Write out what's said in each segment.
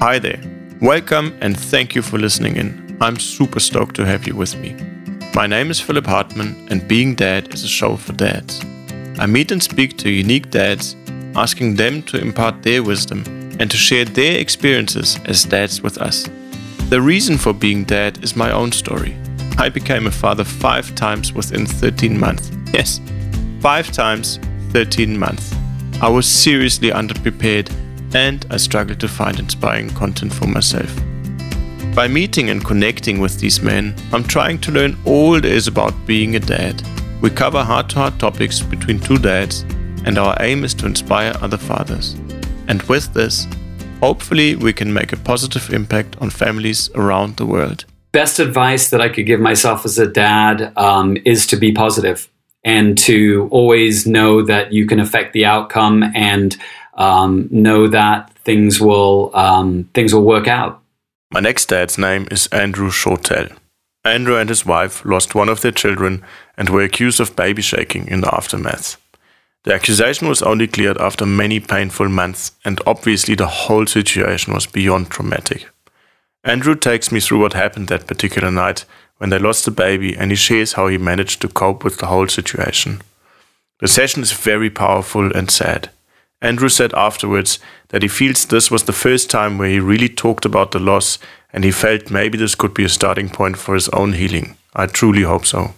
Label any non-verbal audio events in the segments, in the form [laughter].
Hi there. Welcome and thank you for listening in. I'm super stoked to have you with me. My name is Philip Hartman, and Being Dad is a show for dads. I meet and speak to unique dads, asking them to impart their wisdom and to share their experiences as dads with us. The reason for being dad is my own story. I became a father five times within 13 months. [laughs] Yes, five times, 13 months. I was seriously underprepared and I struggled to find inspiring content for myself. By meeting and connecting with these men, I'm trying to learn all there is about being a dad. We cover heart to heart topics between two dads, and our aim is to inspire other fathers. And with this, hopefully, we can make a positive impact on families around the world. Best advice that I could give myself as a dad um, is to be positive and to always know that you can affect the outcome and um, know that things will um, things will work out. My next dad's name is Andrew Schotel. Andrew and his wife lost one of their children and were accused of baby shaking in the aftermath. The accusation was only cleared after many painful months, and obviously the whole situation was beyond traumatic. Andrew takes me through what happened that particular night when they lost the baby, and he shares how he managed to cope with the whole situation. The session is very powerful and sad. Andrew said afterwards that he feels this was the first time where he really talked about the loss and he felt maybe this could be a starting point for his own healing. I truly hope so.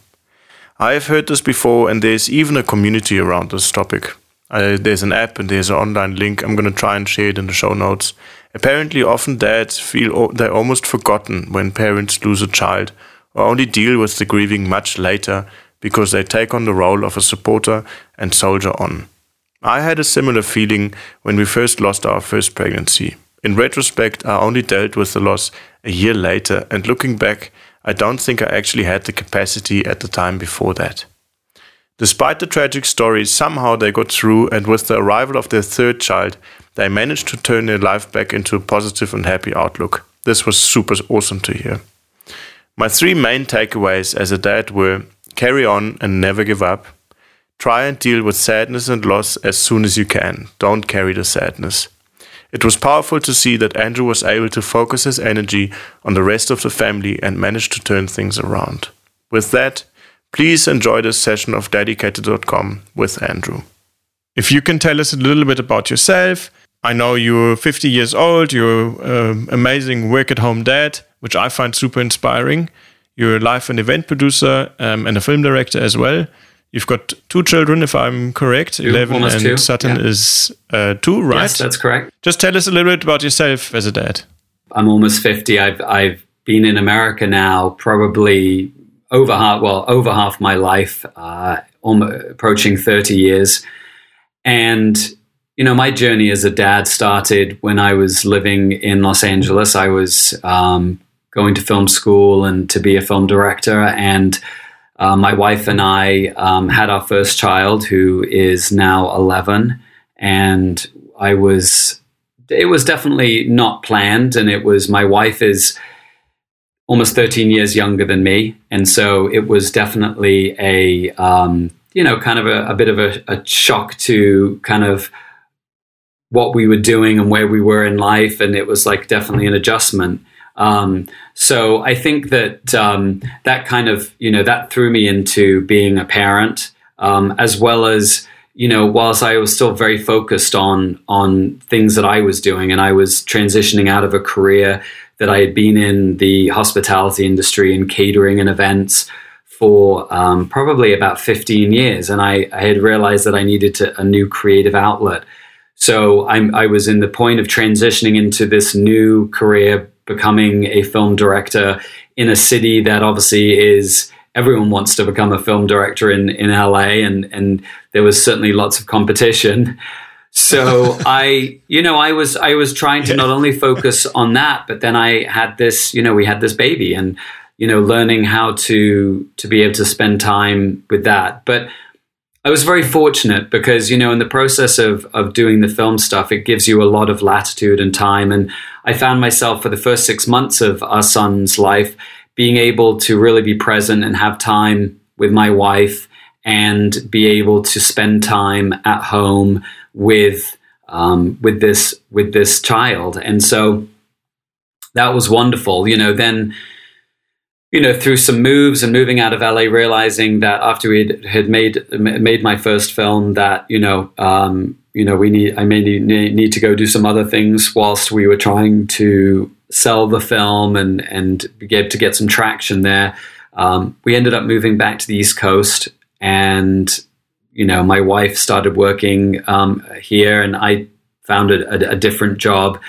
I have heard this before, and there's even a community around this topic. Uh, there's an app and there's an online link. I'm going to try and share it in the show notes. Apparently, often dads feel they're almost forgotten when parents lose a child or only deal with the grieving much later because they take on the role of a supporter and soldier on. I had a similar feeling when we first lost our first pregnancy. In retrospect, I only dealt with the loss a year later, and looking back, I don't think I actually had the capacity at the time before that. Despite the tragic story, somehow they got through, and with the arrival of their third child, they managed to turn their life back into a positive and happy outlook. This was super awesome to hear. My three main takeaways as a dad were carry on and never give up, Try and deal with sadness and loss as soon as you can. Don't carry the sadness. It was powerful to see that Andrew was able to focus his energy on the rest of the family and managed to turn things around. With that, please enjoy this session of dedicated.com with Andrew. If you can tell us a little bit about yourself, I know you're 50 years old, you're an amazing work at home dad, which I find super inspiring. You're a live and event producer um, and a film director as well. You've got two children, if I'm correct. Two, 11 and two. Sutton yeah. is uh, two, right? Yes, that's correct. Just tell us a little bit about yourself as a dad. I'm almost 50. I've, I've been in America now probably over half, well, over half my life, uh, almost approaching 30 years. And, you know, my journey as a dad started when I was living in Los Angeles. I was um, going to film school and to be a film director. And uh, my wife and I um, had our first child, who is now 11, and I was. It was definitely not planned, and it was. My wife is almost 13 years younger than me, and so it was definitely a um, you know kind of a, a bit of a, a shock to kind of what we were doing and where we were in life, and it was like definitely an adjustment. Um, so I think that um, that kind of you know that threw me into being a parent um, as well as you know whilst I was still very focused on on things that I was doing and I was transitioning out of a career that I had been in the hospitality industry and catering and events for um, probably about 15 years and I, I had realized that I needed to, a new creative outlet. So I'm, I was in the point of transitioning into this new career becoming a film director in a city that obviously is everyone wants to become a film director in in LA and and there was certainly lots of competition. So [laughs] I you know I was I was trying to not only focus on that but then I had this you know we had this baby and you know learning how to to be able to spend time with that. But I was very fortunate because, you know, in the process of, of doing the film stuff, it gives you a lot of latitude and time. And I found myself for the first six months of our son's life being able to really be present and have time with my wife and be able to spend time at home with um, with this with this child. And so that was wonderful. You know, then you know, through some moves and moving out of LA, realizing that after we had, made made my first film, that you know, um, you know, we need I may need, need to go do some other things whilst we were trying to sell the film and and get to get some traction there. Um, we ended up moving back to the East Coast, and you know, my wife started working um, here, and I found a, a, a different job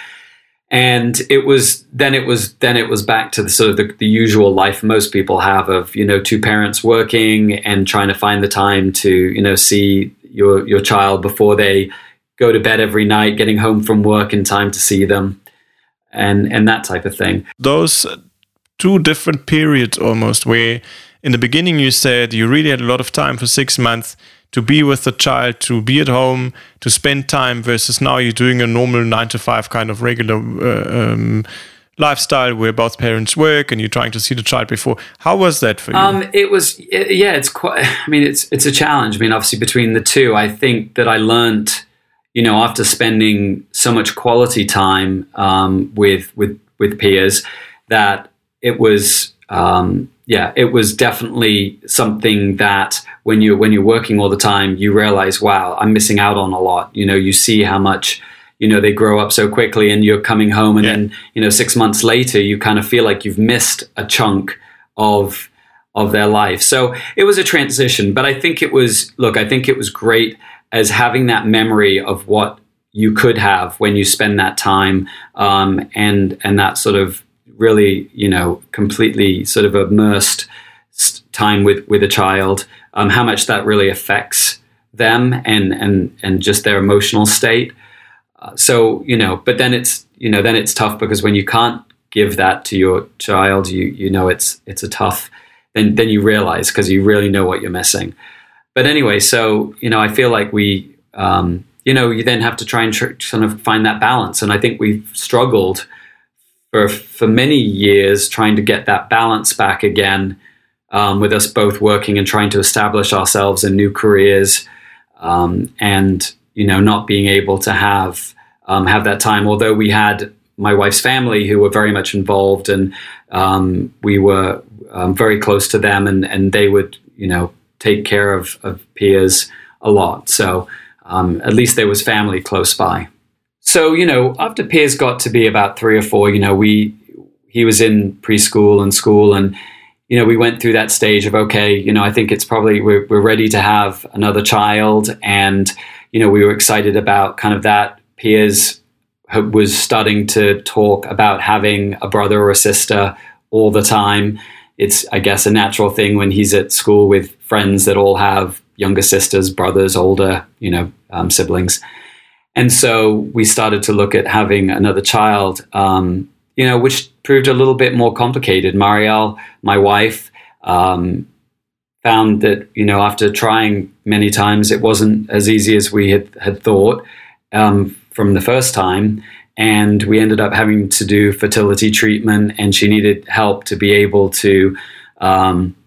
and it was then it was then it was back to the sort of the, the, usual life most people have of you know two parents working and trying to find the time to you know see your your child before they go to bed every night getting home from work in time to see them and and that type of thing. Those two different periods almost where in the beginning you said you really had a lot of time for 6 months to be with the child, to be at home, to spend time, versus now you're doing a normal nine to five kind of regular uh, um, lifestyle where both parents work and you're trying to see the child before. How was that for you? Um, it was, yeah, it's quite, [laughs] I mean, it's, it's a challenge. I mean, obviously between the two, I think that I learned, you know, after spending so much quality time um, with, with, with Piers that it was, um, yeah, it was definitely something that when you when you're working all the time, you realize, wow, I'm missing out on a lot. You know, you see how much you know they grow up so quickly, and you're coming home, and yeah. then you know six months later, you kind of feel like you've missed a chunk of of their life. So it was a transition, but I think it was look, I think it was great as having that memory of what you could have when you spend that time um, and and that sort of really, you know, completely sort of immersed time with with a child, um, how much that really affects them and and and just their emotional state. Uh, so you know, but then it's you know then it's tough because when you can't give that to your child, you you know it's it's a tough. Then then you realize because you really know what you're missing. But anyway, so you know, I feel like we. Um, you know, you then have to try and tr- kind of find that balance, and I think we've struggled for for many years trying to get that balance back again um, with us both working and trying to establish ourselves in new careers um, and you know not being able to have um, have that time. Although we had my wife's family who were very much involved and um, we were um, very close to them and and they would you know take care of, of Piers a lot. So um, at least there was family close by so, you know, after Piers got to be about three or four, you know, we he was in preschool and school and you know, we went through that stage of okay, you know, I think it's probably we're, we're ready to have another child, and you know, we were excited about kind of that. Piers was starting to talk about having a brother or a sister all the time. It's, I guess, a natural thing when he's at school with friends that all have younger sisters, brothers, older, you know, um, siblings. And so we started to look at having another child, um, you know, which proved a little bit more complicated. Marielle, my wife, um, found that, you know, after trying many times, it wasn't as easy as we had, had thought um, from the first time. And we ended up having to do fertility treatment, and she needed help to be able to um,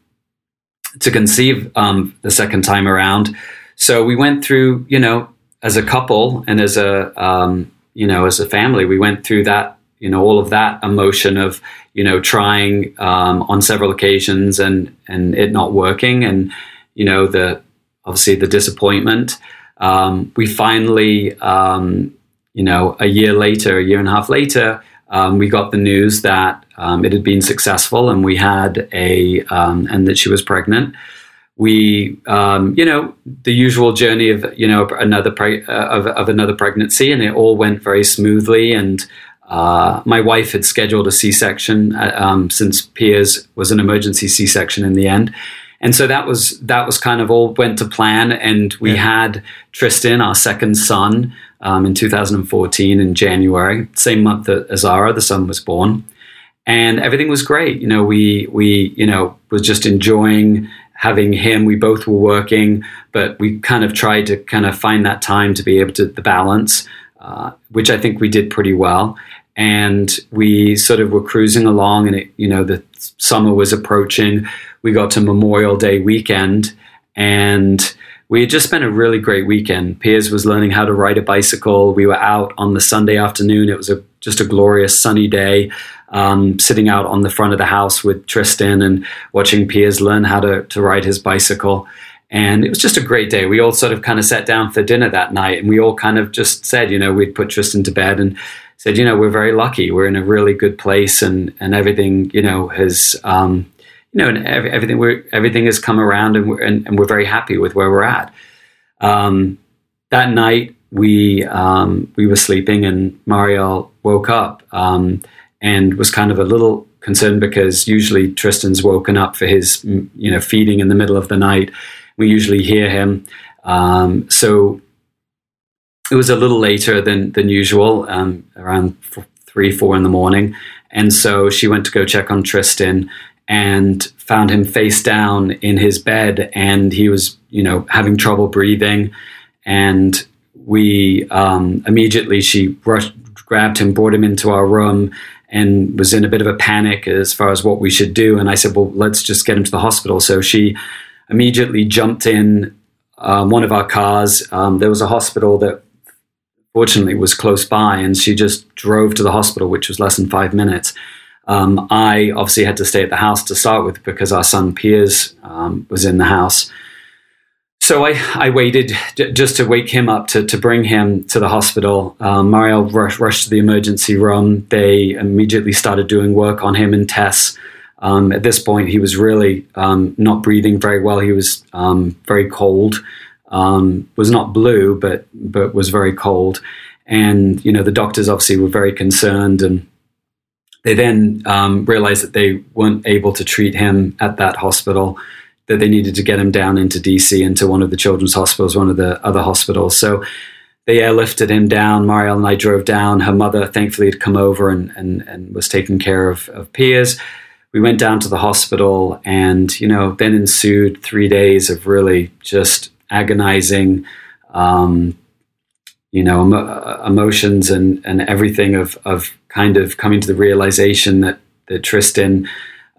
to conceive um, the second time around. So we went through, you know, as a couple and as a um, you know as a family, we went through that you know all of that emotion of you know trying um, on several occasions and and it not working and you know the obviously the disappointment. Um, we finally um, you know a year later, a year and a half later. Um, we got the news that um, it had been successful and we had a um, and that she was pregnant we um, you know the usual journey of you know another pre- uh, of, of, another pregnancy and it all went very smoothly. And uh, my wife had scheduled a c-section uh, um, since piers was an emergency c-section in the end. And so that was that was kind of all went to plan. And we yeah. had tristan our second son um, in 2014 in january same month that azara the son was born. And everything was great. You know we we you know was just enjoying having him. We both were working, but we kind of tried to kind of find that time to be able to the balance, uh, which I think we did pretty well. And we sort of were cruising along, and it, you know the summer was approaching. We got to Memorial Day weekend, and we had just spent a really great weekend. Piers was learning how to ride a bicycle. We were out on the Sunday afternoon. It was a, just a glorious sunny day, um, sitting out on the front of the house with Tristan and watching Piers learn how to, to ride his bicycle. And it was just a great day. We all sort of kind of sat down for dinner that night and we all kind of just said, you know, we'd put Tristan to bed and said, you know, we're very lucky. We're in a really good place and, and everything, you know, has, um, you know, and everything we're, everything has come around, and we're and, and, we're very happy with where we're at. Um, that night, we um, we were sleeping, and Marielle woke up um, and was kind of a little concerned because usually Tristan's woken up for his you know feeding in the middle of the night. We usually hear him, um, so it was a little later than than usual, um, around three four in the morning. And so she went to go check on Tristan, and found him face down in his bed and he was you know having trouble breathing and we um, immediately she rushed, grabbed him brought him into our room and was in a bit of a panic as far as what we should do. And i said well let's just get him to the hospital. So she immediately jumped in um, one of our cars. Um, there was a hospital that fortunately was close by and she just drove to the hospital which was less than five minutes. Um, I obviously had to stay at the house to start with because our son Piers um, was in the house. So I, I waited j- just to wake him up to, to bring him to the hospital. Um, Marielle rushed, rushed to the emergency room. They immediately started doing work on him and tests. Um, at this point, he was really um, not breathing very well. He was um, very cold. Um, was not blue, but but was very cold. And you know the doctors obviously were very concerned and they then um, realized that they weren't able to treat him at that hospital, that they needed to get him down into DC, into one of the children's hospitals, one of the other hospitals. So they airlifted him down. Marielle and I drove down. Her mother, thankfully, had come over and, and, and was taking care of, of Piers. We went down to the hospital, and you know, then ensued three days of really just agonizing, um, you know, em- emotions and and everything of of kind of coming to the realization that, that Tristan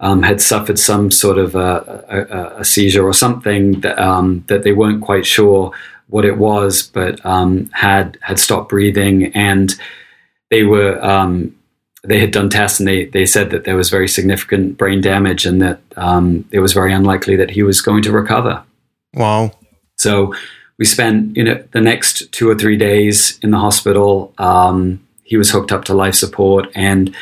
um, had suffered some sort of a, a, a seizure or something that, um, that they weren't quite sure what it was, but um, had had stopped breathing, and they were um, they had done tests, and they they said that there was very significant brain damage, and that um, it was very unlikely that he was going to recover. Wow! So we spent you know the next two or three days in the hospital. Um, he was hooked up to life support. And,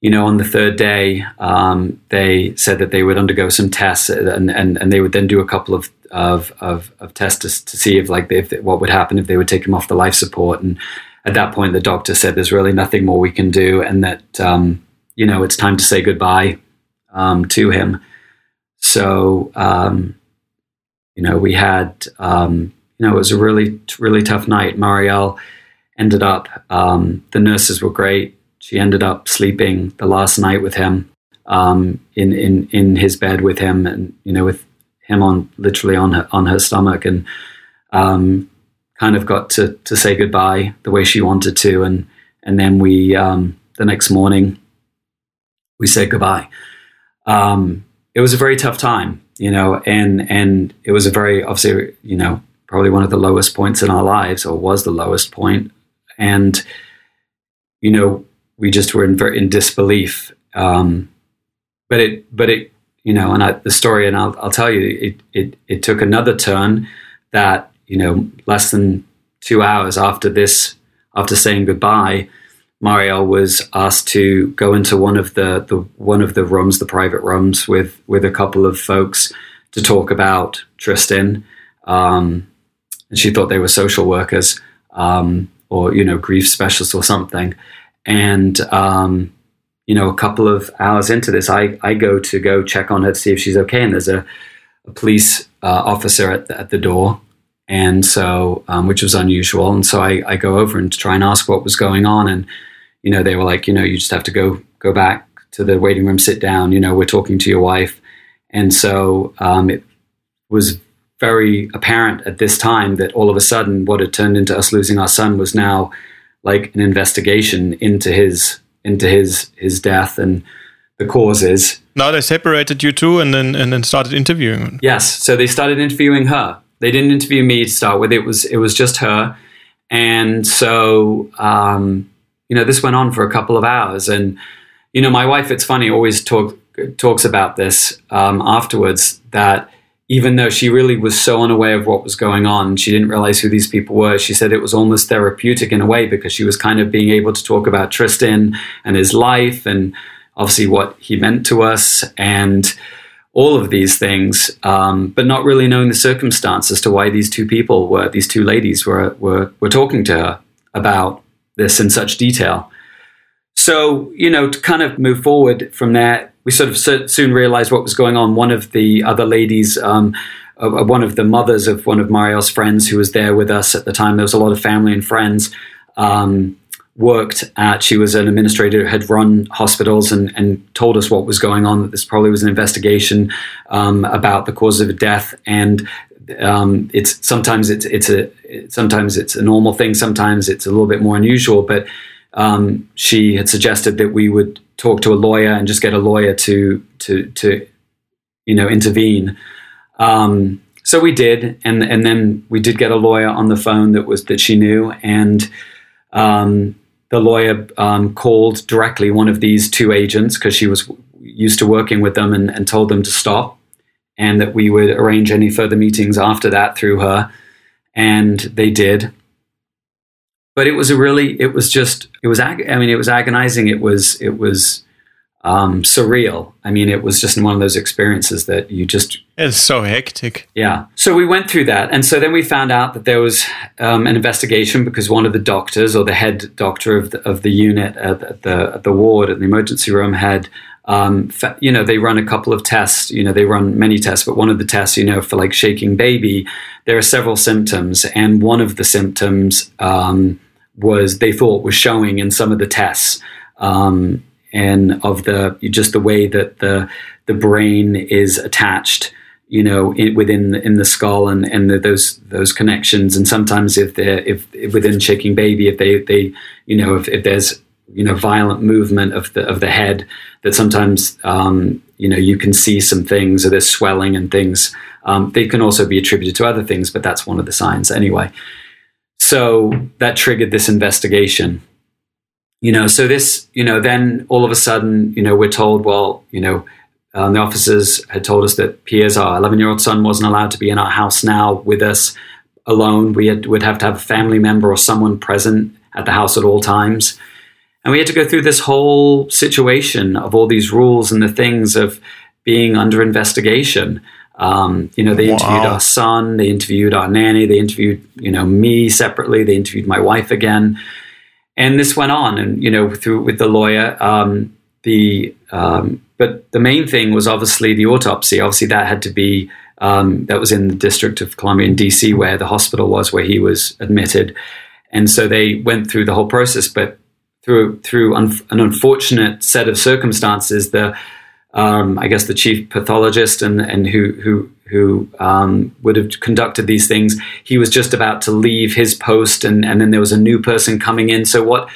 you know, on the third day, um, they said that they would undergo some tests and, and, and they would then do a couple of, of, of, of tests to, to, see if like if, what would happen if they would take him off the life support. And at that point, the doctor said there's really nothing more we can do and that, um, you know, it's time to say goodbye um, to him. So, um, you know, we had, um, you know, it was a really, really tough night. Marielle, ended up, um, the nurses were great. She ended up sleeping the last night with him um, in, in, in his bed with him and, you know, with him on literally on her, on her stomach and um, kind of got to, to say goodbye the way she wanted to. And, and then we, um, the next morning, we said goodbye. Um, it was a very tough time, you know, and, and it was a very, obviously, you know, probably one of the lowest points in our lives or was the lowest point and you know we just were in, in disbelief. Um, but it, but it, you know, and I, the story, and I'll, I'll tell you, it, it, it took another turn that you know less than two hours after this, after saying goodbye, Marielle was asked to go into one of the, the one of the rooms, the private rooms, with with a couple of folks to talk about Tristan. Um, and she thought they were social workers. Um, or you know grief specialists or something and um, you know a couple of hours into this I, I go to go check on her to see if she's okay. And there's a, a police uh, officer at the, at the door. And so um, which was unusual. And so I, I go over and try and ask what was going on. And you know they were like you know you just have to go go back to the waiting room sit down. You know we're talking to your wife. And so um, it was very apparent at this time that all of a sudden what had turned into us losing our son was now like an investigation into his into his his death and the causes. Now they separated you two and then and then started interviewing. Yes, so they started interviewing her, They didn't interview me to start with. It was it was just her, and so um, you know this went on for a couple of hours. And you know, my wife, it's funny, always talk, talks about this um, afterwards that even though she really was so unaware of what was going on, she didn't realize who these people were. She said it was almost therapeutic in a way because she was kind of being able to talk about Tristan and his life and obviously what he meant to us and all of these things, um, but not really knowing the circumstances as to why these two people were, these two ladies were, were, were talking to her about this in such detail. So, you know, to kind of move forward from there, we sort of soon realized what was going on. One of the other ladies, um, uh, one of the mothers of one of Marielle's friends who was there with us at the time, there was a lot of family and friends, um, worked at, she was an administrator, had run hospitals and, and told us what was going on, that this probably was an investigation um, about the cause of death. And um, it's sometimes it's it's a sometimes it's a normal thing, sometimes it's a little bit more unusual. But um, she had suggested that we would talk to a lawyer and just get a lawyer to to to you know intervene. Um, so we did, and and then we did get a lawyer on the phone that was that she knew, and um, the lawyer um, called directly one of these two agents because she was used to working with them, and, and told them to stop, and that we would arrange any further meetings after that through her, and they did but it was a really it was just it was ag- i mean it was agonizing. It was it was um, surreal. I mean it was just one of those experiences that you just it's so hectic. Yeah. So we went through that. And so then we found out that there was um, an investigation because one of the doctors or the head doctor of the, of the unit at the, at the ward at the emergency room had um, you know, they run a couple of tests, you know, they run many tests, but one of the tests, you know, for like shaking baby, there are several symptoms. And one of the symptoms um, was they thought was showing in some of the tests um, and of the just the way that the the brain is attached you know in, within in the skull and and the, those those connections. And sometimes if they're if, if, within shaking baby if they they you know if, if there's you know violent movement of the of the head that sometimes um, you know you can see some things or there's swelling and things. Um, they can also be attributed to other things but that's one of the signs anyway so that triggered this investigation. You know, so this, you know, then all of a sudden, you know, we're told, well, you know, um, the officers had told us that Piers, our 11 year old son, wasn't allowed to be in our house now with us alone. We had, would have to have a family member or someone present at the house at all times. And we had to go through this whole situation of all these rules and the things of being under investigation. Um, you know, they interviewed wow. our son, they interviewed our nanny, they interviewed, you know, me separately, they interviewed my wife again. And this went on, and, you know, through with the lawyer. Um, the um, But the main thing was obviously the autopsy. Obviously, that had to be, um, that was in the District of Columbia in DC, where the hospital was, where he was admitted. And so they went through the whole process, but through through un- an unfortunate set of circumstances, the um, I guess the chief pathologist and and who who who um, would have conducted these things. He was just about to leave his post, and and then there was a new person coming in. So what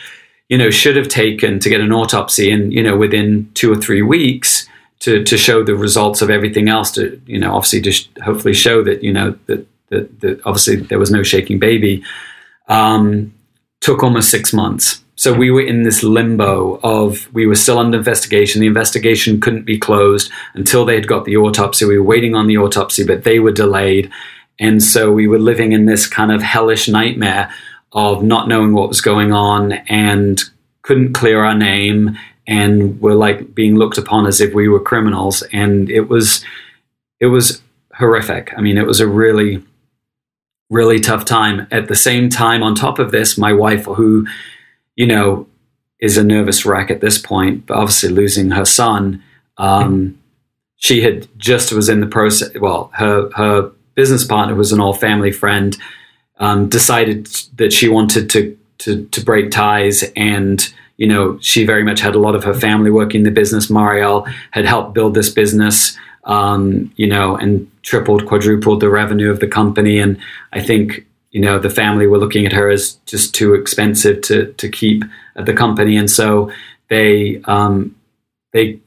you know should have taken to get an autopsy, and you know within two or three weeks to to show the results of everything else. To you know obviously sh- hopefully show that you know that, that that obviously there was no shaking baby. Um, took almost six months. So we were in this limbo of we were still under investigation. The investigation couldn't be closed until they had got the autopsy. We were waiting on the autopsy, but they were delayed. And so we were living in this kind of hellish nightmare of not knowing what was going on and couldn't clear our name and were like being looked upon as if we were criminals. And it was it was horrific. I mean, it was a really, really tough time. At the same time, on top of this, my wife, who you know, is a nervous wreck at this point, but obviously losing her son. Um, she had just was in the process. Well, her her business partner was an old family friend. Um, decided that she wanted to, to to break ties, and you know, she very much had a lot of her family working in the business. Marielle had helped build this business, um, you know, and tripled, quadrupled the revenue of the company. And I think you know the family were looking at her as just too expensive to to keep at the company, and so they um, they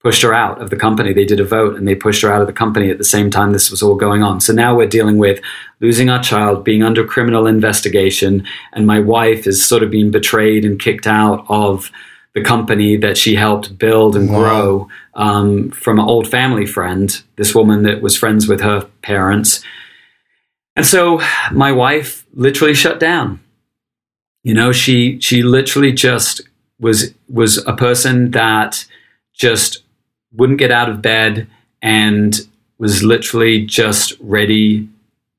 pushed her out of the company. They did a vote and they pushed her out of the company at the same time this was all going on. So now we're dealing with losing our child, being under criminal investigation, and my wife is sort of being betrayed and kicked out of the company that she helped build and wow. grow um, from an old family friend, this woman that was friends with her parents. And so my wife literally shut down. You know, she she literally just was was a person that just wouldn't get out of bed and was literally just ready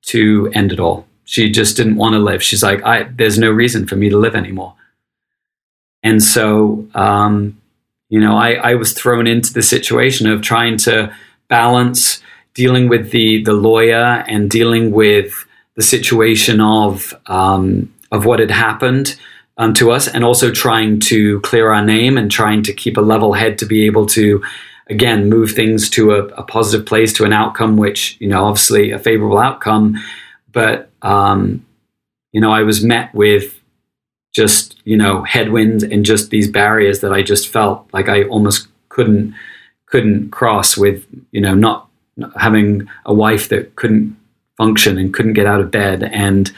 to end it all. She just didn't want to live. She's like, I, there's no reason for me to live anymore. And so, um, you know, I, I was thrown into the situation of trying to balance dealing with the the lawyer and dealing with the situation of um, of what had happened um, to us, and also trying to clear our name and trying to keep a level head to be able to again move things to a, a positive place to an outcome, which you know obviously a favorable outcome, but um, you know I was met with just you know headwinds and just these barriers that I just felt like I almost couldn't couldn't cross with you know not having a wife that couldn't function and couldn't get out of bed and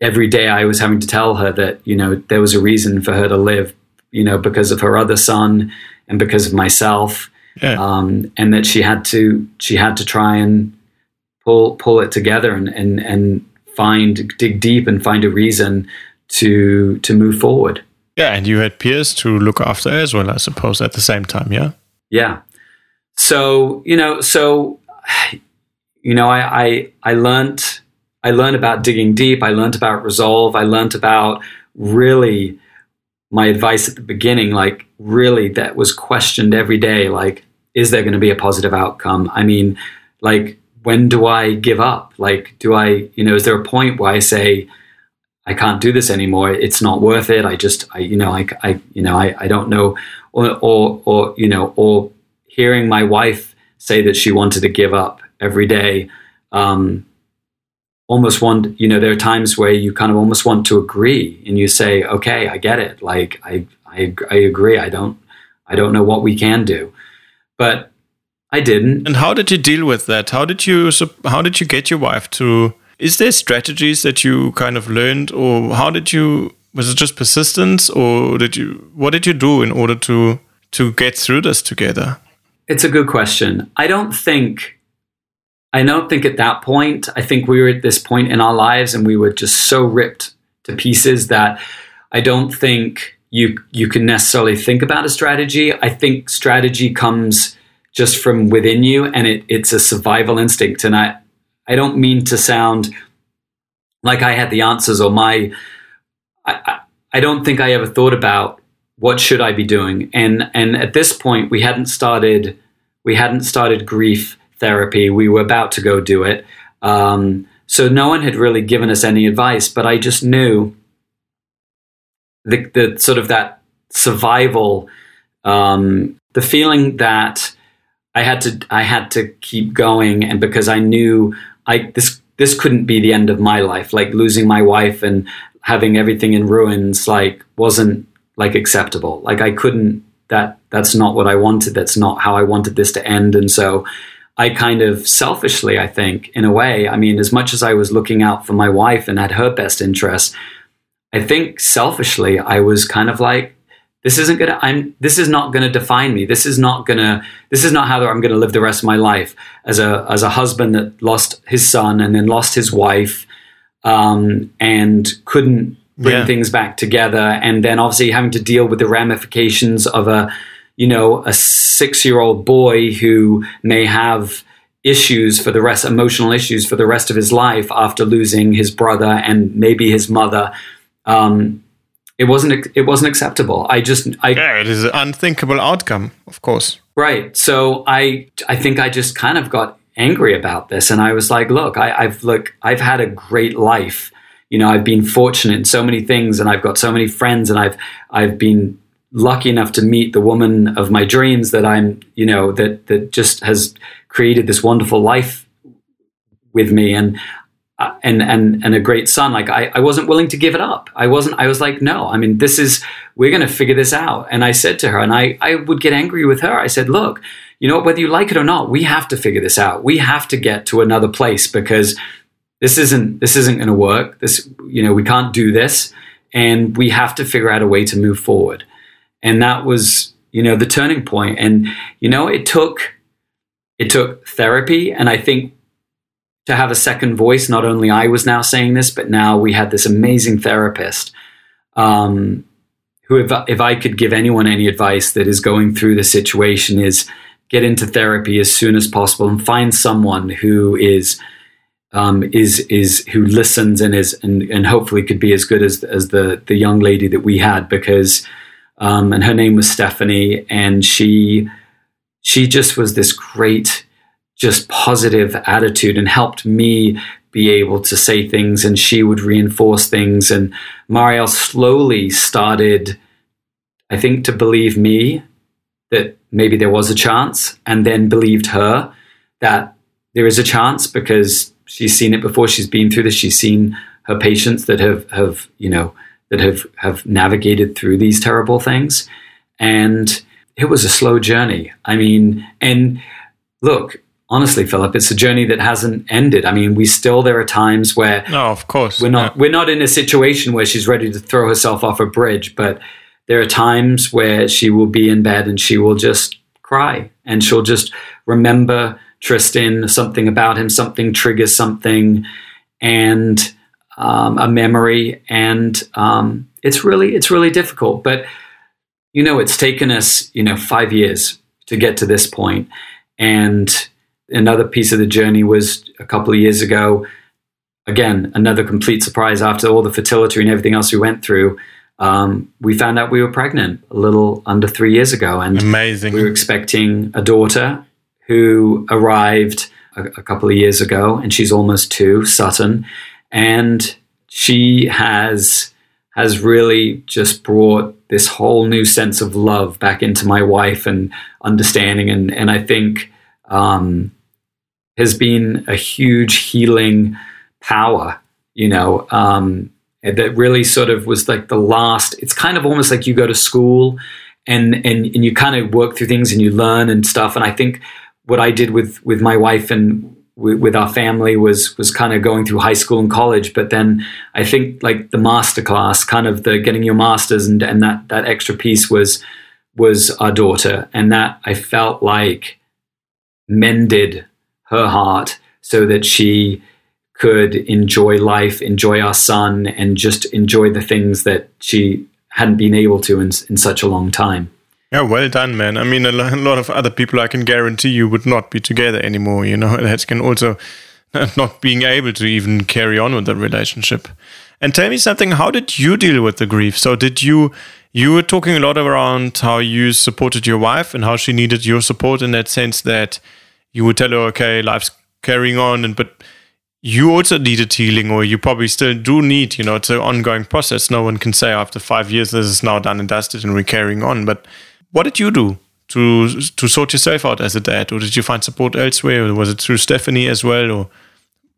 every day I was having to tell her that you know there was a reason for her to live you know because of her other son and because of myself yeah. um, and that she had to she had to try and pull pull it together and and and find dig deep and find a reason to to move forward. Yeah, and you had Piers to look after as well, I suppose, at the same time. Yeah. Yeah. So you know, so you know, I I, I learned I learned about digging deep. I learned about resolve. I learned about really my advice at the beginning, like really that was questioned every day. Like, is there going to be a positive outcome? I mean, like, when do I give up? Like, do I, you know, is there a point where I say, I can't do this anymore. It's not worth it. I just, I, you know, I, I you know, I, I don't know, or, or, or, you know, or hearing my wife say that she wanted to give up every day, um, almost want, you know, there are times where you kind of almost want to agree, and you say, okay, I get it. Like, I, I, I agree. I don't, I don't know what we can do, but I didn't. And how did you deal with that? How did you, how did you get your wife to? Is there strategies that you kind of learned, or how did you? Was it just persistence, or did you? What did you do in order to to get through this together? It's a good question. I don't think. I don't think at that point. I think we were at this point in our lives, and we were just so ripped to pieces that I don't think you you can necessarily think about a strategy. I think strategy comes just from within you, and it, it's a survival instinct. And I I don't mean to sound like I had the answers or my. I, I don't think I ever thought about what should I be doing, and and at this point we hadn't started we hadn't started grief therapy. We were about to go do it, um, so no one had really given us any advice. But I just knew the the sort of that survival, um, the feeling that I had to I had to keep going, and because I knew I this this couldn't be the end of my life. Like losing my wife and having everything in ruins, like wasn't like acceptable. Like I couldn't. That that's not what I wanted. That's not how I wanted this to end. And so I kind of selfishly, I think, in a way, I mean, as much as I was looking out for my wife and had her best interests, I think selfishly, I was kind of like, this isn't gonna. I'm. This is not gonna define me. This is not gonna. This is not how I'm gonna live the rest of my life as a as a husband that lost his son and then lost his wife, um, and couldn't bring yeah. things back together, and then obviously having to deal with the ramifications of a, you know, a six year old boy who may have issues for the rest, emotional issues for the rest of his life after losing his brother and maybe his mother. Um, it wasn't it wasn't acceptable. I just I yeah, it is an unthinkable outcome, of course. Right. So I I think I just kind of got angry about this, and I was like, look, I, I've look, I've had a great life. You know, I've been fortunate in so many things, and I've got so many friends, and I've I've been lucky enough to meet the woman of my dreams that I'm, you know, that that just has created this wonderful life with me, and uh, and and and a great son. Like I, I wasn't willing to give it up. I wasn't. I was like, no. I mean, this is we're going to figure this out. And I said to her, and I I would get angry with her. I said, look, you know, whether you like it or not, we have to figure this out. We have to get to another place because this isn't this isn't going to work. This you know we can't do this, and we have to figure out a way to move forward. And that was you know the turning point. And you know it took it took therapy, and I think to have a second voice. Not only I was now saying this, but now we had this amazing therapist. Um, who, if, if I could give anyone any advice that is going through the situation, is get into therapy as soon as possible and find someone who is um, is is who listens and is and, and hopefully could be as good as as the the young lady that we had because um, and her name was Stephanie and she she just was this great just positive attitude and helped me be able to say things and she would reinforce things. And Marielle slowly started I think to believe me that maybe there was a chance and then believed her that there is a chance because she's seen it before. She's been through this. She's seen her patients that have, have you know, that have, have navigated through these terrible things. And it was a slow journey. I mean, and look, honestly, Philip, it's a journey that hasn't ended. I mean, we still there are times where no, of course, we're not yeah. we're not in a situation where she's ready to throw herself off a bridge, but there are times where she will be in bed and she will just cry and she'll just remember Tristan, something about him, something triggers something, and um, a memory, and um, it's really it's really difficult. But you know, it's taken us you know five years to get to this point, and another piece of the journey was a couple of years ago. Again, another complete surprise after all the fertility and everything else we went through. Um, we found out we were pregnant a little under three years ago, and amazing. We were expecting a daughter, who arrived a, a couple of years ago, and she's almost two, Sutton, and she has has really just brought this whole new sense of love back into my wife and understanding, and and I think um, has been a huge healing power, you know. Um, that really sort of was like the last it's kind of almost like you go to school and and and you kind of work through things and you learn and stuff and i think what I did with with my wife and w- with our family was was kind of going through high school and college. But then I think like the master class, kind of the getting your masters and and that that extra piece was was our daughter, and that I felt like mended her heart so that she could enjoy life, enjoy our son, and just enjoy the things that she hadn't been able to in, in such a long time. Yeah, well done, man. I mean, a lot of other people, I can guarantee you, would not be together anymore. You know, [laughs] that can also [laughs] not being able to even carry on with the relationship. And tell me something. How did you deal with the grief? So, did you you were talking a lot around how you supported your wife and how she needed your support in that sense that you would tell her, okay, life's carrying on, and but you also needed healing, or you probably still do need. You know, it's an ongoing process. No one can say after five years this is now done and dusted and we're carrying on, but what did you do to to sort yourself out as a dad, or did you find support elsewhere, or was it through Stephanie as well, or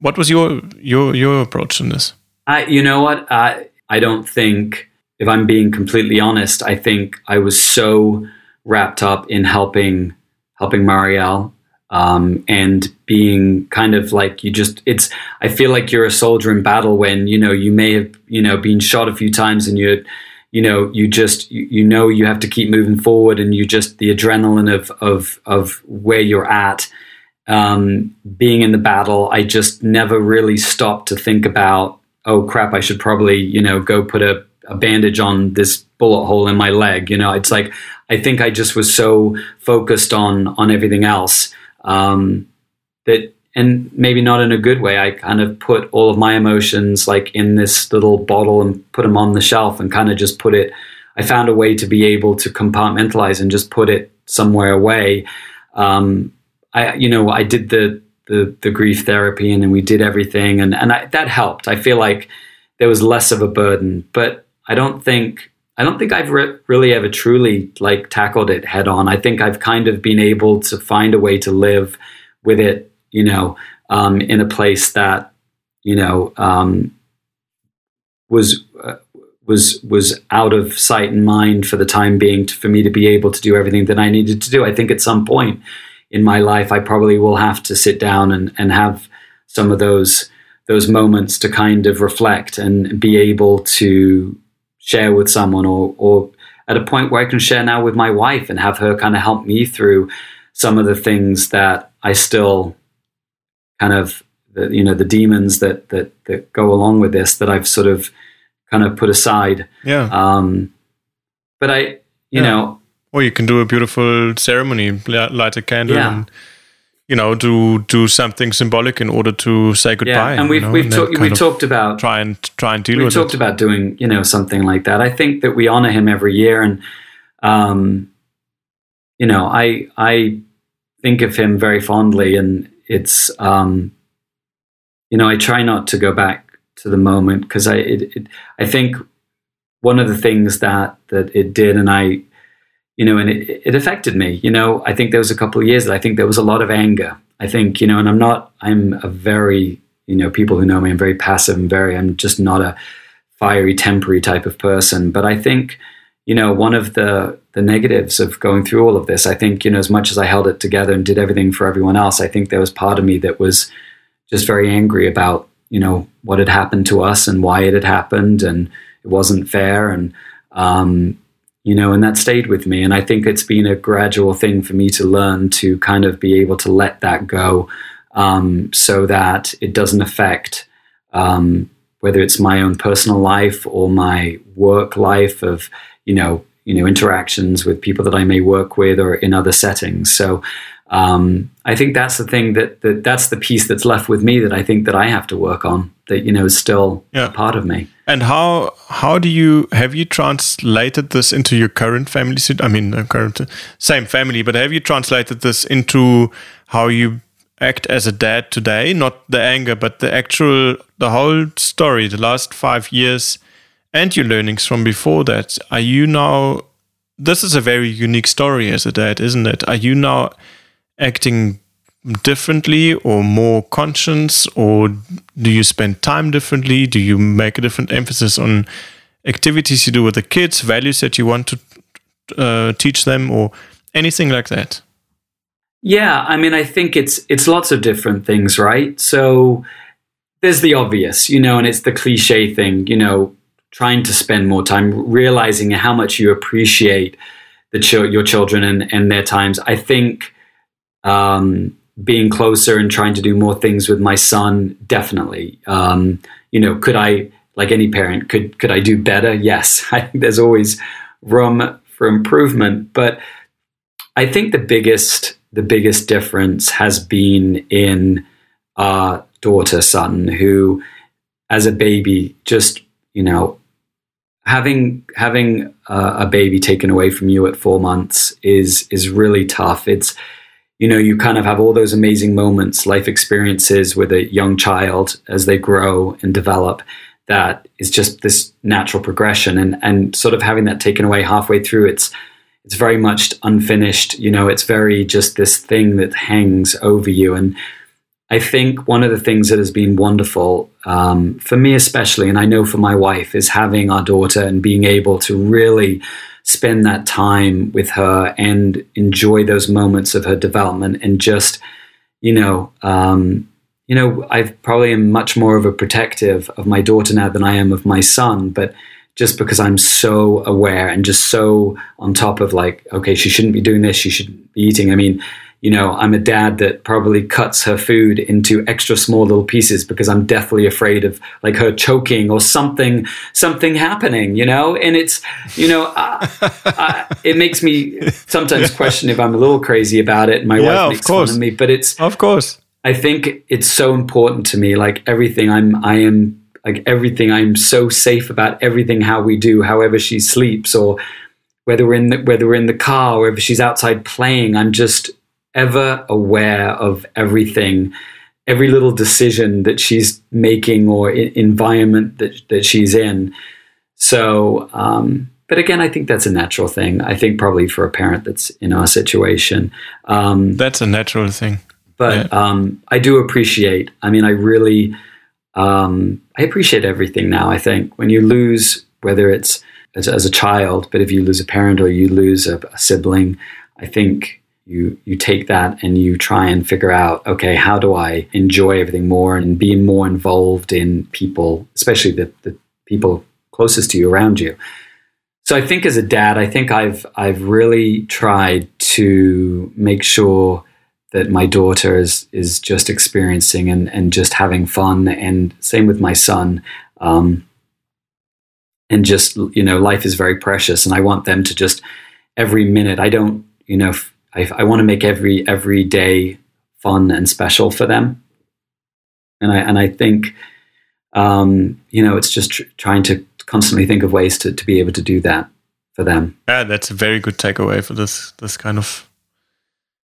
what was your your your approach in this? I, you know what, I I don't think, if I'm being completely honest, I think I was so wrapped up in helping helping Marielle um, and being kind of like you just it's I feel like you're a soldier in battle when you know you may have you know been shot a few times and you're you know you just you, know you have to keep moving forward and you just the adrenaline of of of where you're at um, being in the battle i just never really stopped to think about oh crap i should probably you know go put a, a bandage on this bullet hole in my leg you know? It's like i think i just was so focused on on everything else um, that and maybe not in a good way. I kind of put all of my emotions like in this little bottle and put them on the shelf and kind of just put it. I found a way to be able to compartmentalize and just put it somewhere away. Um, I, you know, I did the, the, the grief therapy and then we did everything and, and I, that helped. I feel like there was less of a burden, but I don't think, I don't think I've re- really ever truly like tackled it head on. I think I've kind of been able to find a way to live with it you know, um, in a place that you know, um, was uh, was was out of sight and mind for the time being to, for me to be able to do everything that I needed to do. I think at some point in my life, I probably will have to sit down and and have some of those those moments to kind of reflect and be able to share with someone or or at a point where I can share now with my wife and have her kind of help me through some of the things that I still kind of the, you know the demons that that that go along with this that I've sort of kind of put aside. Yeah. Um, but I, you yeah. know, or you can do a beautiful ceremony, light a candle, yeah. and you know, do do something symbolic in order to say goodbye. Yeah, and we've you know, we've talked we've talked about try and try and deal we with. We talked it. about doing you know something like that. I think that we honor him every year, and um, you know, I I think of him very fondly, and it's um, you know, I try not to go back to the moment because I it, it, I think one of the things that that it did, and I you know, and it, it affected me. You know, I think there was a couple of years that I think there was a lot of anger. I think, you know, and I'm not, I'm a very, you know, people who know me, I'm very passive and very, I'm just not a fiery, temporary type of person. But I think, you know, one of the the negatives of going through all of this, I think, you know, as much as I held it together and did everything for everyone else, I think there was part of me that was just very angry about, you know, what had happened to us and why it had happened and it wasn't fair and um, you know, and that stayed with me. And I think it's been a gradual thing for me to learn to kind of be able to let that go um, so that it doesn't affect um, whether it's my own personal life or my work life of, you know, you know, interactions with people that I may work with or in other settings. So um, I think that's the thing that, that that's the piece that's left with me that I think that I have to work on that, you know, is still yeah. part of me. And how how do you have you translated this into your current family? Suit? I mean, current same family, but have you translated this into how you act as a dad today? Not the anger, but the actual the whole story, the last five years, and your learnings from before that. Are you now? This is a very unique story as a dad, isn't it? Are you now acting differently or more conscious or do you spend time differently do you make a different emphasis on activities you do with the kids values that you want to uh, teach them or anything like that yeah i mean i think it's it's lots of different things right so there's the obvious you know and it's the cliche thing you know trying to spend more time realizing how much you appreciate the ch- your children and, and their times i think um, being closer and trying to do more things with my son, definitely. Um, you know, could I, like any parent, could could I do better? Yes, [laughs] I think there's always room for improvement. But I think the biggest the biggest difference has been in our daughter son, who, as a baby, just you know, having having a baby taken away from you at four months is is really tough. It's you know, you kind of have all those amazing moments, life experiences with a young child as they grow and develop. That is just this natural progression, and and sort of having that taken away halfway through, it's it's very much unfinished. You know, it's very just this thing that hangs over you. And I think one of the things that has been wonderful um, for me, especially, and I know for my wife, is having our daughter and being able to really spend that time with her and enjoy those moments of her development and just you know um, you know i probably am much more of a protective of my daughter now than i am of my son but just because i'm so aware and just so on top of like okay she shouldn't be doing this she shouldn't be eating. I mean you know, I'm a dad that probably cuts her food into extra small little pieces because I'm deathly afraid of like her choking or something, something happening, you know? And it's, you know, I, I, it makes me sometimes question if I'm a little crazy about it. And my yeah, wife makes fun of me, but it's, of course, I think it's so important to me. Like everything I'm, I am like everything. I'm so safe about everything, how we do, however she sleeps or, whether we're in the, whether we're in the car or if she's outside playing, I'm just ever aware of everything, every little decision that she's making or environment that, that she's in. So, um, but again, I think that's a natural thing. I think probably for a parent that's in our situation. Um, that's a natural thing. But yeah. um, I do appreciate, I mean, I really, um, I appreciate everything now. I think when you lose, whether it's as, as, a child, but if you lose a parent or you lose a, a sibling, I think you you take that and you try and figure out okay how do i enjoy everything more and be more involved in people especially the, the people closest to you around you. So i think as a dad i think i've i've really tried to make sure that my daughter is is just experiencing and and just having fun and same with my son um, and just you know life is very precious and I want them to just every minute I don't you know I, I want to make every every day fun and special for them. And I and I think um, you know it's just tr- trying to constantly think of ways to, to be able to do that for them. Yeah that's a very good takeaway for this this kind of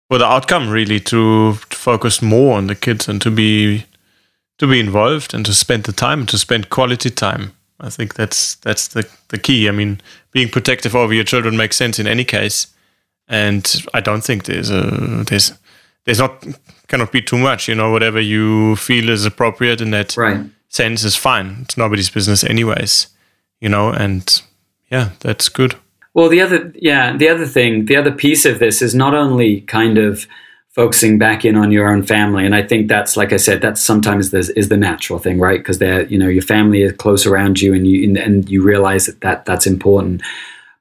for the outcome really to, to focus more on the kids and to be to be involved and to spend the time to spend quality time. I think that's that's the the key. I mean being protective over your children makes sense in any case and i don't think there's a there's there's not cannot be too much you know whatever you feel is appropriate in that right. sense is fine it's nobody's business anyways you know and yeah that's good well, the other, yeah, the other thing, the other piece of this is not only kind of focusing back in on your own family, and I think that's, like I said, that's sometimes the, is the natural thing, right? Because they're, you know, your family is close around you, and you and you realize that, that that's important.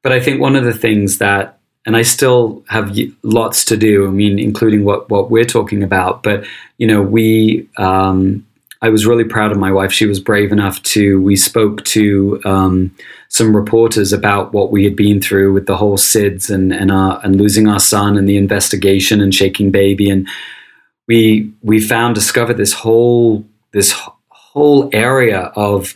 But I think one of the things that, and I still have lots to do. I mean, including what what we're talking about, but you know, we. Um, I was really proud of my wife. She was brave enough to. We spoke to um, some reporters about what we had been through with the whole SIDS and and, our, and losing our son and the investigation and shaking baby, and we we found discovered this whole this whole area of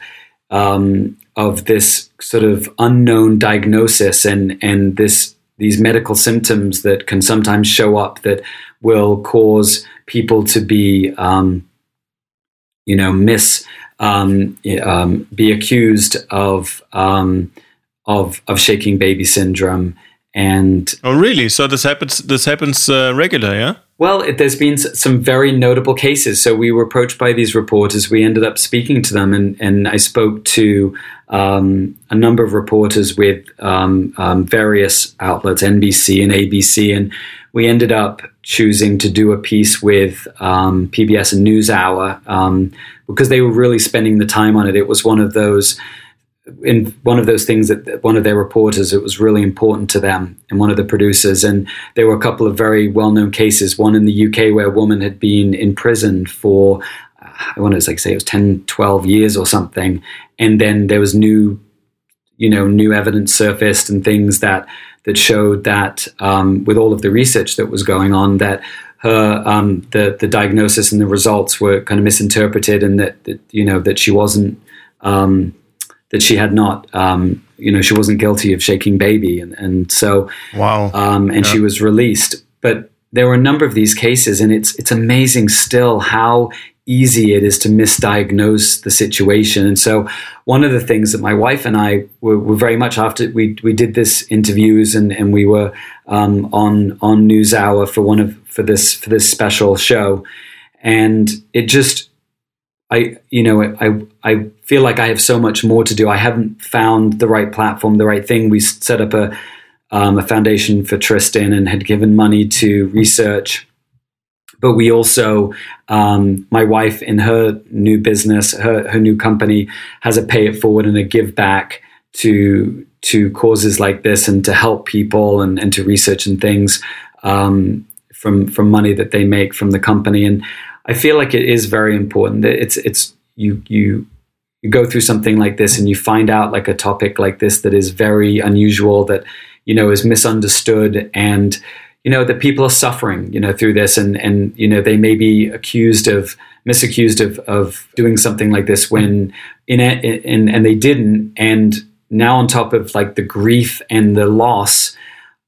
um, of this sort of unknown diagnosis and and this these medical symptoms that can sometimes show up that will cause people to be um, you know, miss um, um, be accused of um, of of shaking baby syndrome. And oh, really? So this happens. This happens uh, regular, yeah. Well, it, there's been some very notable cases. So we were approached by these reporters. We ended up speaking to them, and, and I spoke to um, a number of reporters with um, um, various outlets, NBC and ABC, and we ended up choosing to do a piece with um, PBS and NewsHour um, because they were really spending the time on it. It was one of those in one of those things that one of their reporters it was really important to them and one of the producers. And there were a couple of very well-known cases one in the UK where a woman had been imprisoned for I want to like say it was 10 12 years or something. And then there was new you know new evidence surfaced and things that that showed that um, with all of the research that was going on, that her um, the the diagnosis and the results were kind of misinterpreted, and that, that you know that she wasn't um, that she had not um, you know she wasn't guilty of shaking baby, and and so wow, um, and yeah. she was released, but. There were a number of these cases, and it's it's amazing still how easy it is to misdiagnose the situation. And so, one of the things that my wife and I were, were very much after we we did this interviews and and we were um, on on NewsHour for one of for this for this special show, and it just I you know I I feel like I have so much more to do. I haven't found the right platform, the right thing. We set up a um, a foundation for Tristan and had given money to research but we also um, my wife in her new business her, her new company has a pay it forward and a give back to to causes like this and to help people and, and to research and things um, from from money that they make from the company and I feel like it is very important that it's it's you you you go through something like this and you find out like a topic like this that is very unusual that you know is misunderstood and you know that people are suffering you know through this. And and you know they may be accused of misaccused of of doing something like this when in it and and they didn't. And now on top of like the grief and the loss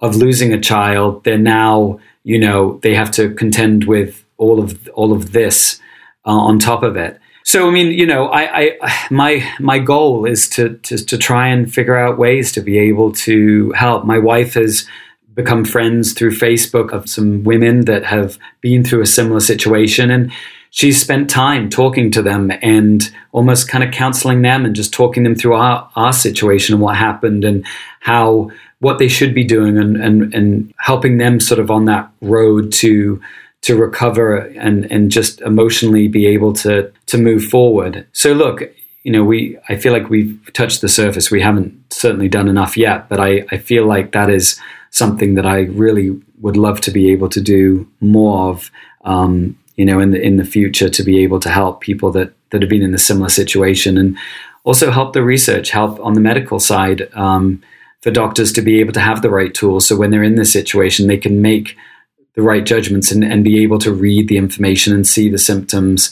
of losing a child they're now you know they have to contend with all of all of this uh, on top of it so I mean, you know, I, I, my my goal is to, to to try and figure out ways to be able to help. My wife has become friends through Facebook of some women that have been through a similar situation. And she's spent time talking to them and almost kind of counseling them and just talking them through our, our situation and what happened and how what they should be doing and, and, and helping them sort of on that road to to recover and, and just emotionally be able to to move forward. So look, you know, we I feel like we've touched the surface. We haven't certainly done enough yet, but I, I feel like that is something that I really would love to be able to do more of. Um, you know, in the in the future, to be able to help people that that have been in a similar situation, and also help the research, help on the medical side um, for doctors to be able to have the right tools. So when they're in this situation, they can make the right judgments and, and be able to read the information and see the symptoms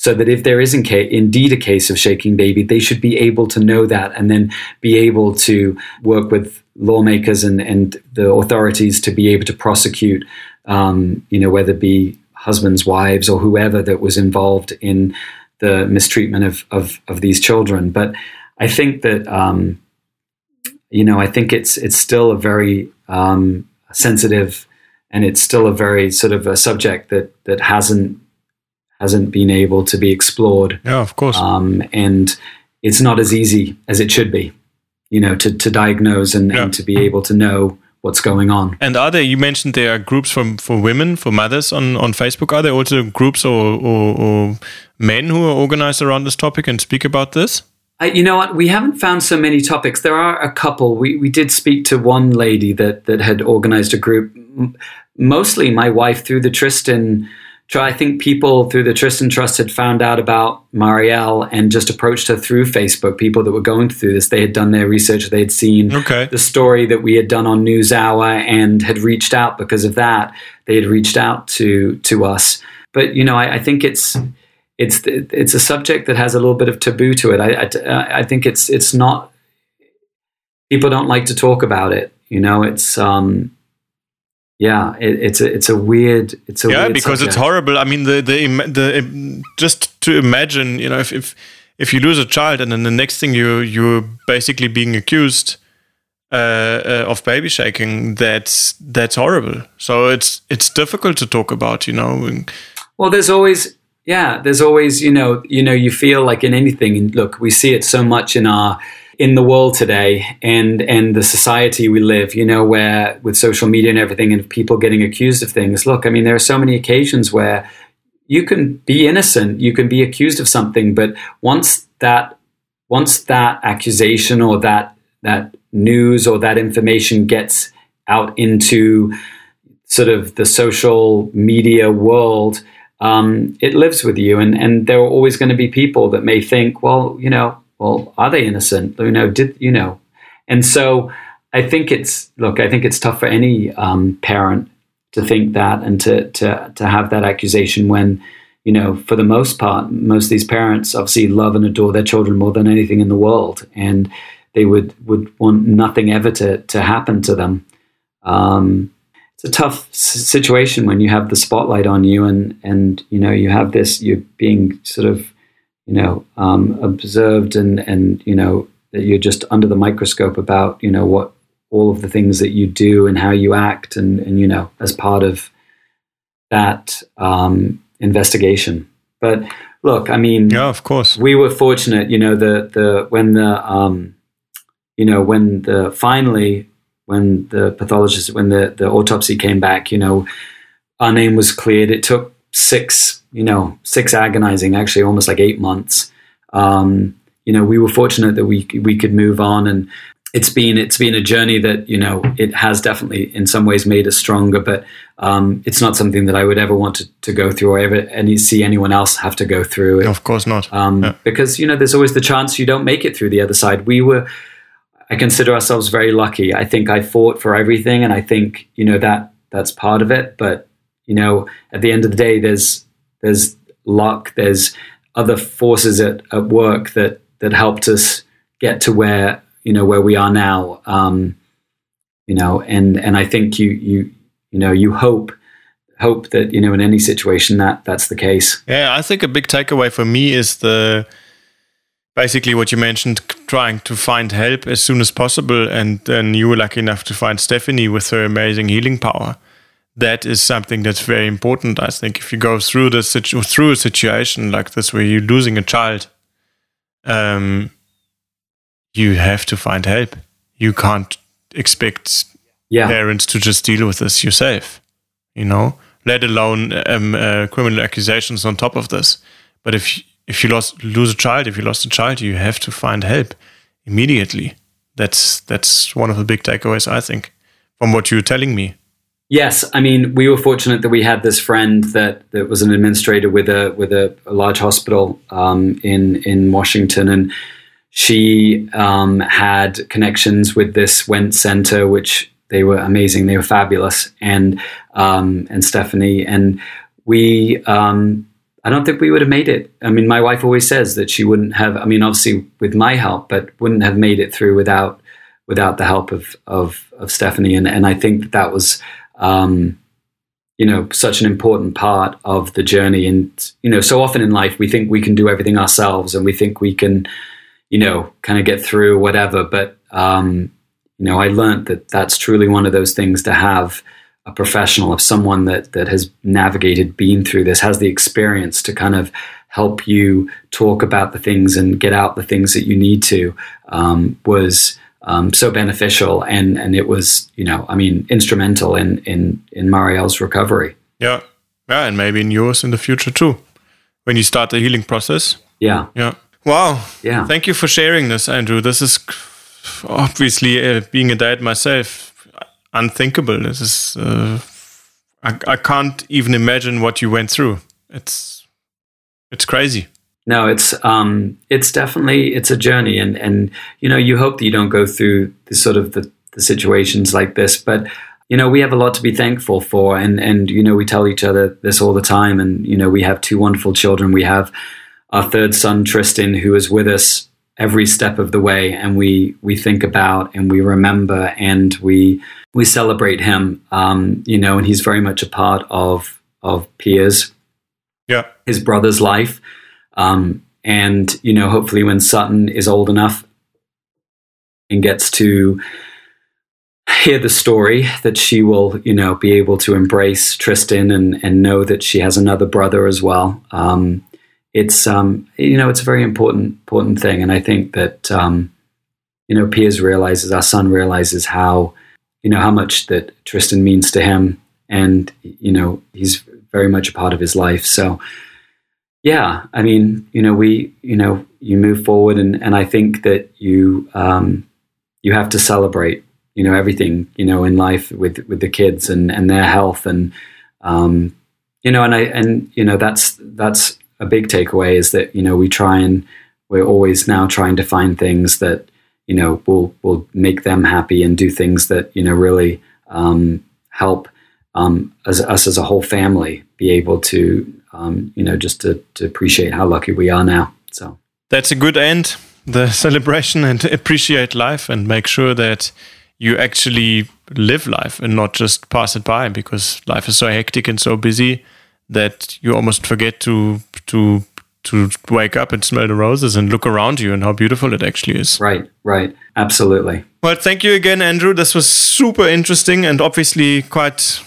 so that if there is indeed a case of shaking baby, they should be able to know that and then be able to work with lawmakers and, and the authorities to be able to prosecute, um, you know, whether it be husbands, wives, or whoever that was involved in the mistreatment of, of, of these children. But I think that, um, you know, I think it's, it's still a very um, sensitive and it's still a very sort of a subject that, that hasn't hasn't been able to be explored. Yeah, of course. Um, and it's not as easy as it should be, you know, to, to diagnose and, yeah. and to be able to know what's going on. And are there? You mentioned there are groups from for women, for mothers on on Facebook. Are there also groups or, or, or men who are organized around this topic and speak about this? I, you know what? We haven't found so many topics. There are a couple. We we did speak to one lady that that had organized a group. Mostly, my wife through the Tristan I think people through the Tristan Trust had found out about Marielle and just approached her through Facebook. People that were going through this, they had done their research, they had seen okay. the story that we had done on NewsHour and had reached out because of that. They had reached out to to us. But you know, I, I think it's it's it's a subject that has a little bit of taboo to it. I, I, I think it's it's not people don't like to talk about it. You know, it's um, yeah, it, it's a it's a weird it's a yeah weird because subject. it's horrible. I mean, the the the just to imagine, you know, if if if you lose a child and then the next thing you you're basically being accused uh, uh, of baby shaking, that's that's horrible. So it's it's difficult to talk about, you know. Well, there's always yeah, there's always you know you know you feel like in anything. And look, we see it so much in our in the world today and and the society we live you know where with social media and everything and people getting accused of things. Look i mean there are so many occasions where you can be innocent you can be accused of something but once that once that accusation or that that news or that information gets out into sort of the social media world um, it lives with you. And and there are always going to be people that may think well you know well, are they innocent? You know, did you know? And so I think it's look, I think it's tough for any um, parent to think that and to to to have that accusation when you know, for the most part, most of these parents obviously love and adore their children more than anything in the world, and they would would want nothing ever to to happen to them. Um, it's a tough situation when you have the spotlight on you, and and you know you have this you're being sort of you know, um, observed and and you know that you're just under the microscope about you know what all of the things that you do and how you act and and you know as part of that um, investigation. But look, I mean, yeah, of course, we were fortunate. You know, the the when the um, you know when the finally when the pathologist when the the autopsy came back, you know, our name was cleared. It took six you know, six agonizing, actually almost like eight months. Um, you know, we were fortunate that we we could move on, and it's been it's been a journey that you know it has definitely in some ways made us stronger, but um, it's not something that I would ever want to, to go through or ever any see anyone else have to go through. It, of course not, um, yeah. because you know there's always the chance you don't make it through the other side. We were. I consider ourselves very lucky. I think I fought for everything, and I think you know that that's part of it. But you know, at the end of the day, there's there's luck, there's other forces at, at work that that helped us get to where you know where we are now. Um, you know, and and I think you you you know you hope hope that you know in any situation that that's the case. Yeah, I think a big takeaway for me is the basically what you mentioned, trying to find help as soon as possible, and then you were lucky enough to find Stephanie with her amazing healing power that is something that's very important. I think if you go through this situ- through a situation like this where you're losing a child, um, you have to find help. You can't expect yeah. parents to just deal with this yourself, you know. Let alone um, uh, criminal accusations on top of this. But if if you lost lose a child, if you lost a child, you have to find help immediately. That's that's one of the big takeaways I think from what you're telling me. Yes, I mean we were fortunate that we had this friend that, that was an administrator with a with a, a large hospital um, in in Washington, and she um, had connections with this Wendt Center, which they were amazing. They were fabulous, and um, and Stephanie and we. Um, I don't think we would have made it. I mean, my wife always says that she wouldn't have. I mean, obviously with my help, but wouldn't have made it through without without the help of of, of Stephanie. And and I think that that was um, you know, such an important part of the journey. And, you know, so often in life, we think we can do everything ourselves and we think we can, you know, kind of get through whatever. But, um, you know, I learned that that's truly one of those things to have a professional, of someone that, that has navigated, been through this, has the experience to kind of help you talk about the things and get out the things that you need to um, was um, so beneficial, and and it was you know I mean instrumental in in in Marielle's recovery. Yeah, yeah, and maybe in yours in the future too, when you start the healing process. Yeah, yeah. Wow. Yeah. Thank you for sharing this, Andrew. This is obviously uh, being a dad myself, unthinkable. This is uh, I, I can't even imagine what you went through. It's it's crazy no, it's um, it's definitely it's a journey, and and you know you hope that you don't go through the sort of the, the situations like this, but you know we have a lot to be thankful for, and and you know we tell each other this all the time, and you know we have two wonderful children. We have our third son Tristan, who is with us every step of the way, and we we think about and we remember and we we celebrate him. Um, you know, and he's very much a part of of Piers, yeah, his brother's life um, and, you know, hopefully when Sutton is old enough and gets to hear the story, that she will, you know, be able to embrace Tristan and, and know that she has another brother as well. Um, it's, um, you know, it's a very important, important thing. And I think that, um, you know, Piers realizes, our son realizes how, you know, how much that Tristan means to him. And, you know, he's very much a part of his life. So, yeah, I mean, you know, we, you know, you move forward, and and I think that you um, you have to celebrate, you know, everything, you know, in life with with the kids and and their health, and um, you know, and I and you know that's that's a big takeaway is that you know we try and we're always now trying to find things that you know will will make them happy and do things that you know really um, help um, as us as a whole family be able to um, you know, just to, to appreciate how lucky we are now. So that's a good end, the celebration, and appreciate life and make sure that you actually live life and not just pass it by because life is so hectic and so busy that you almost forget to to to wake up and smell the roses and look around you and how beautiful it actually is. Right, right. Absolutely. Well, thank you again, Andrew. This was super interesting and obviously quite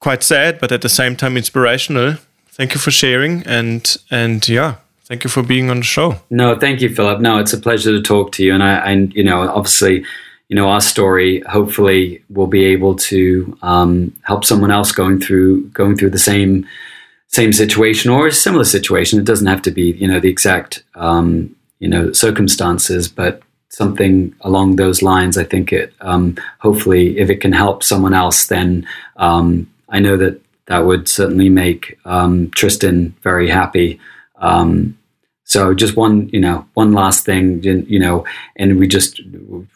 quite sad, but at the same time inspirational thank you for sharing and and yeah thank you for being on the show. No thank you philip. No it's a pleasure to talk to you. And i and you know obviously you know our story hopefully will be able to um, help someone else going through going through the same same situation or a similar situation. It doesn't have to be you know the exact um, you know circumstances but something along those lines i think it um, hopefully if it can help someone else then um, i know that that would certainly make um, Tristan very happy. Um, so just one, you know, one last thing, you know, and we just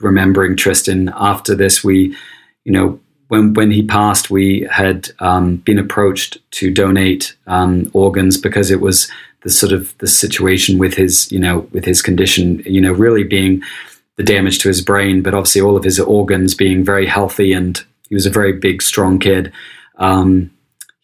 remembering Tristan after this, we, you know, when when he passed, we had um, been approached to donate um, organs because it was the sort of the situation with his, you know, with his condition, you know, really being the damage to his brain, but obviously all of his organs being very healthy, and he was a very big, strong kid. Um,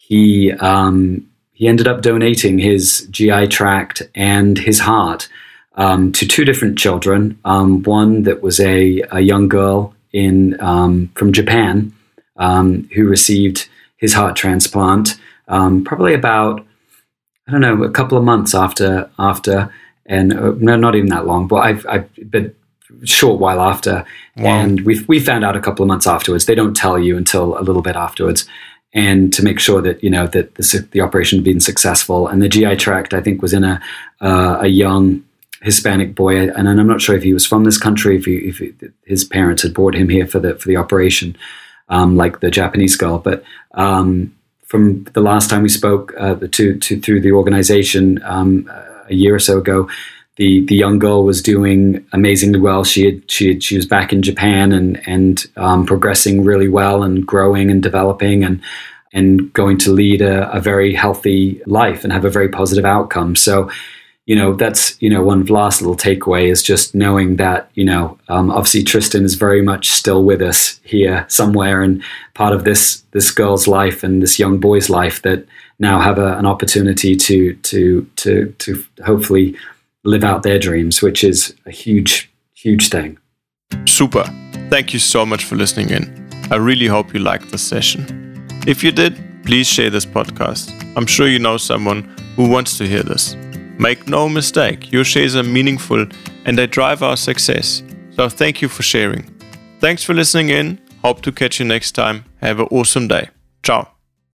he um, he ended up donating his GI tract and his heart um, to two different children. Um, one that was a, a young girl in um, from Japan um, who received his heart transplant. Um, probably about I don't know a couple of months after after, and uh, no, not even that long, but I've, I've but short while after, wow. and we we found out a couple of months afterwards. They don't tell you until a little bit afterwards, and to make sure that you know that the, the operation had been successful. And the GI tract, I think, was in a uh, a young Hispanic boy, and I'm not sure if he was from this country, if, he, if he, his parents had brought him here for the for the operation, um, like the Japanese girl. But um, from the last time we spoke uh, to, to through the organization um, a year or so ago, the the young girl was doing amazingly well. She had she had, she was back in Japan and and um, progressing really well and growing and developing and and going to lead a, a, very healthy life and have a very positive outcome. So, you know, that's you know one last little takeaway is just knowing that you know um, obviously Tristan is very much still with us here somewhere and part of this this girl's life and this young boy's life that now have a, an opportunity to to to to hopefully live out their dreams, which is a huge, huge thing. Super. Thank you so much for listening in. I really hope you liked this session. If you did, please share this podcast. I'm sure you know someone who wants to hear this. Make no mistake, your shares are meaningful and they drive our success. So thank you for sharing. Thanks for listening in. Hope to catch you next time. Have an awesome day. Ciao.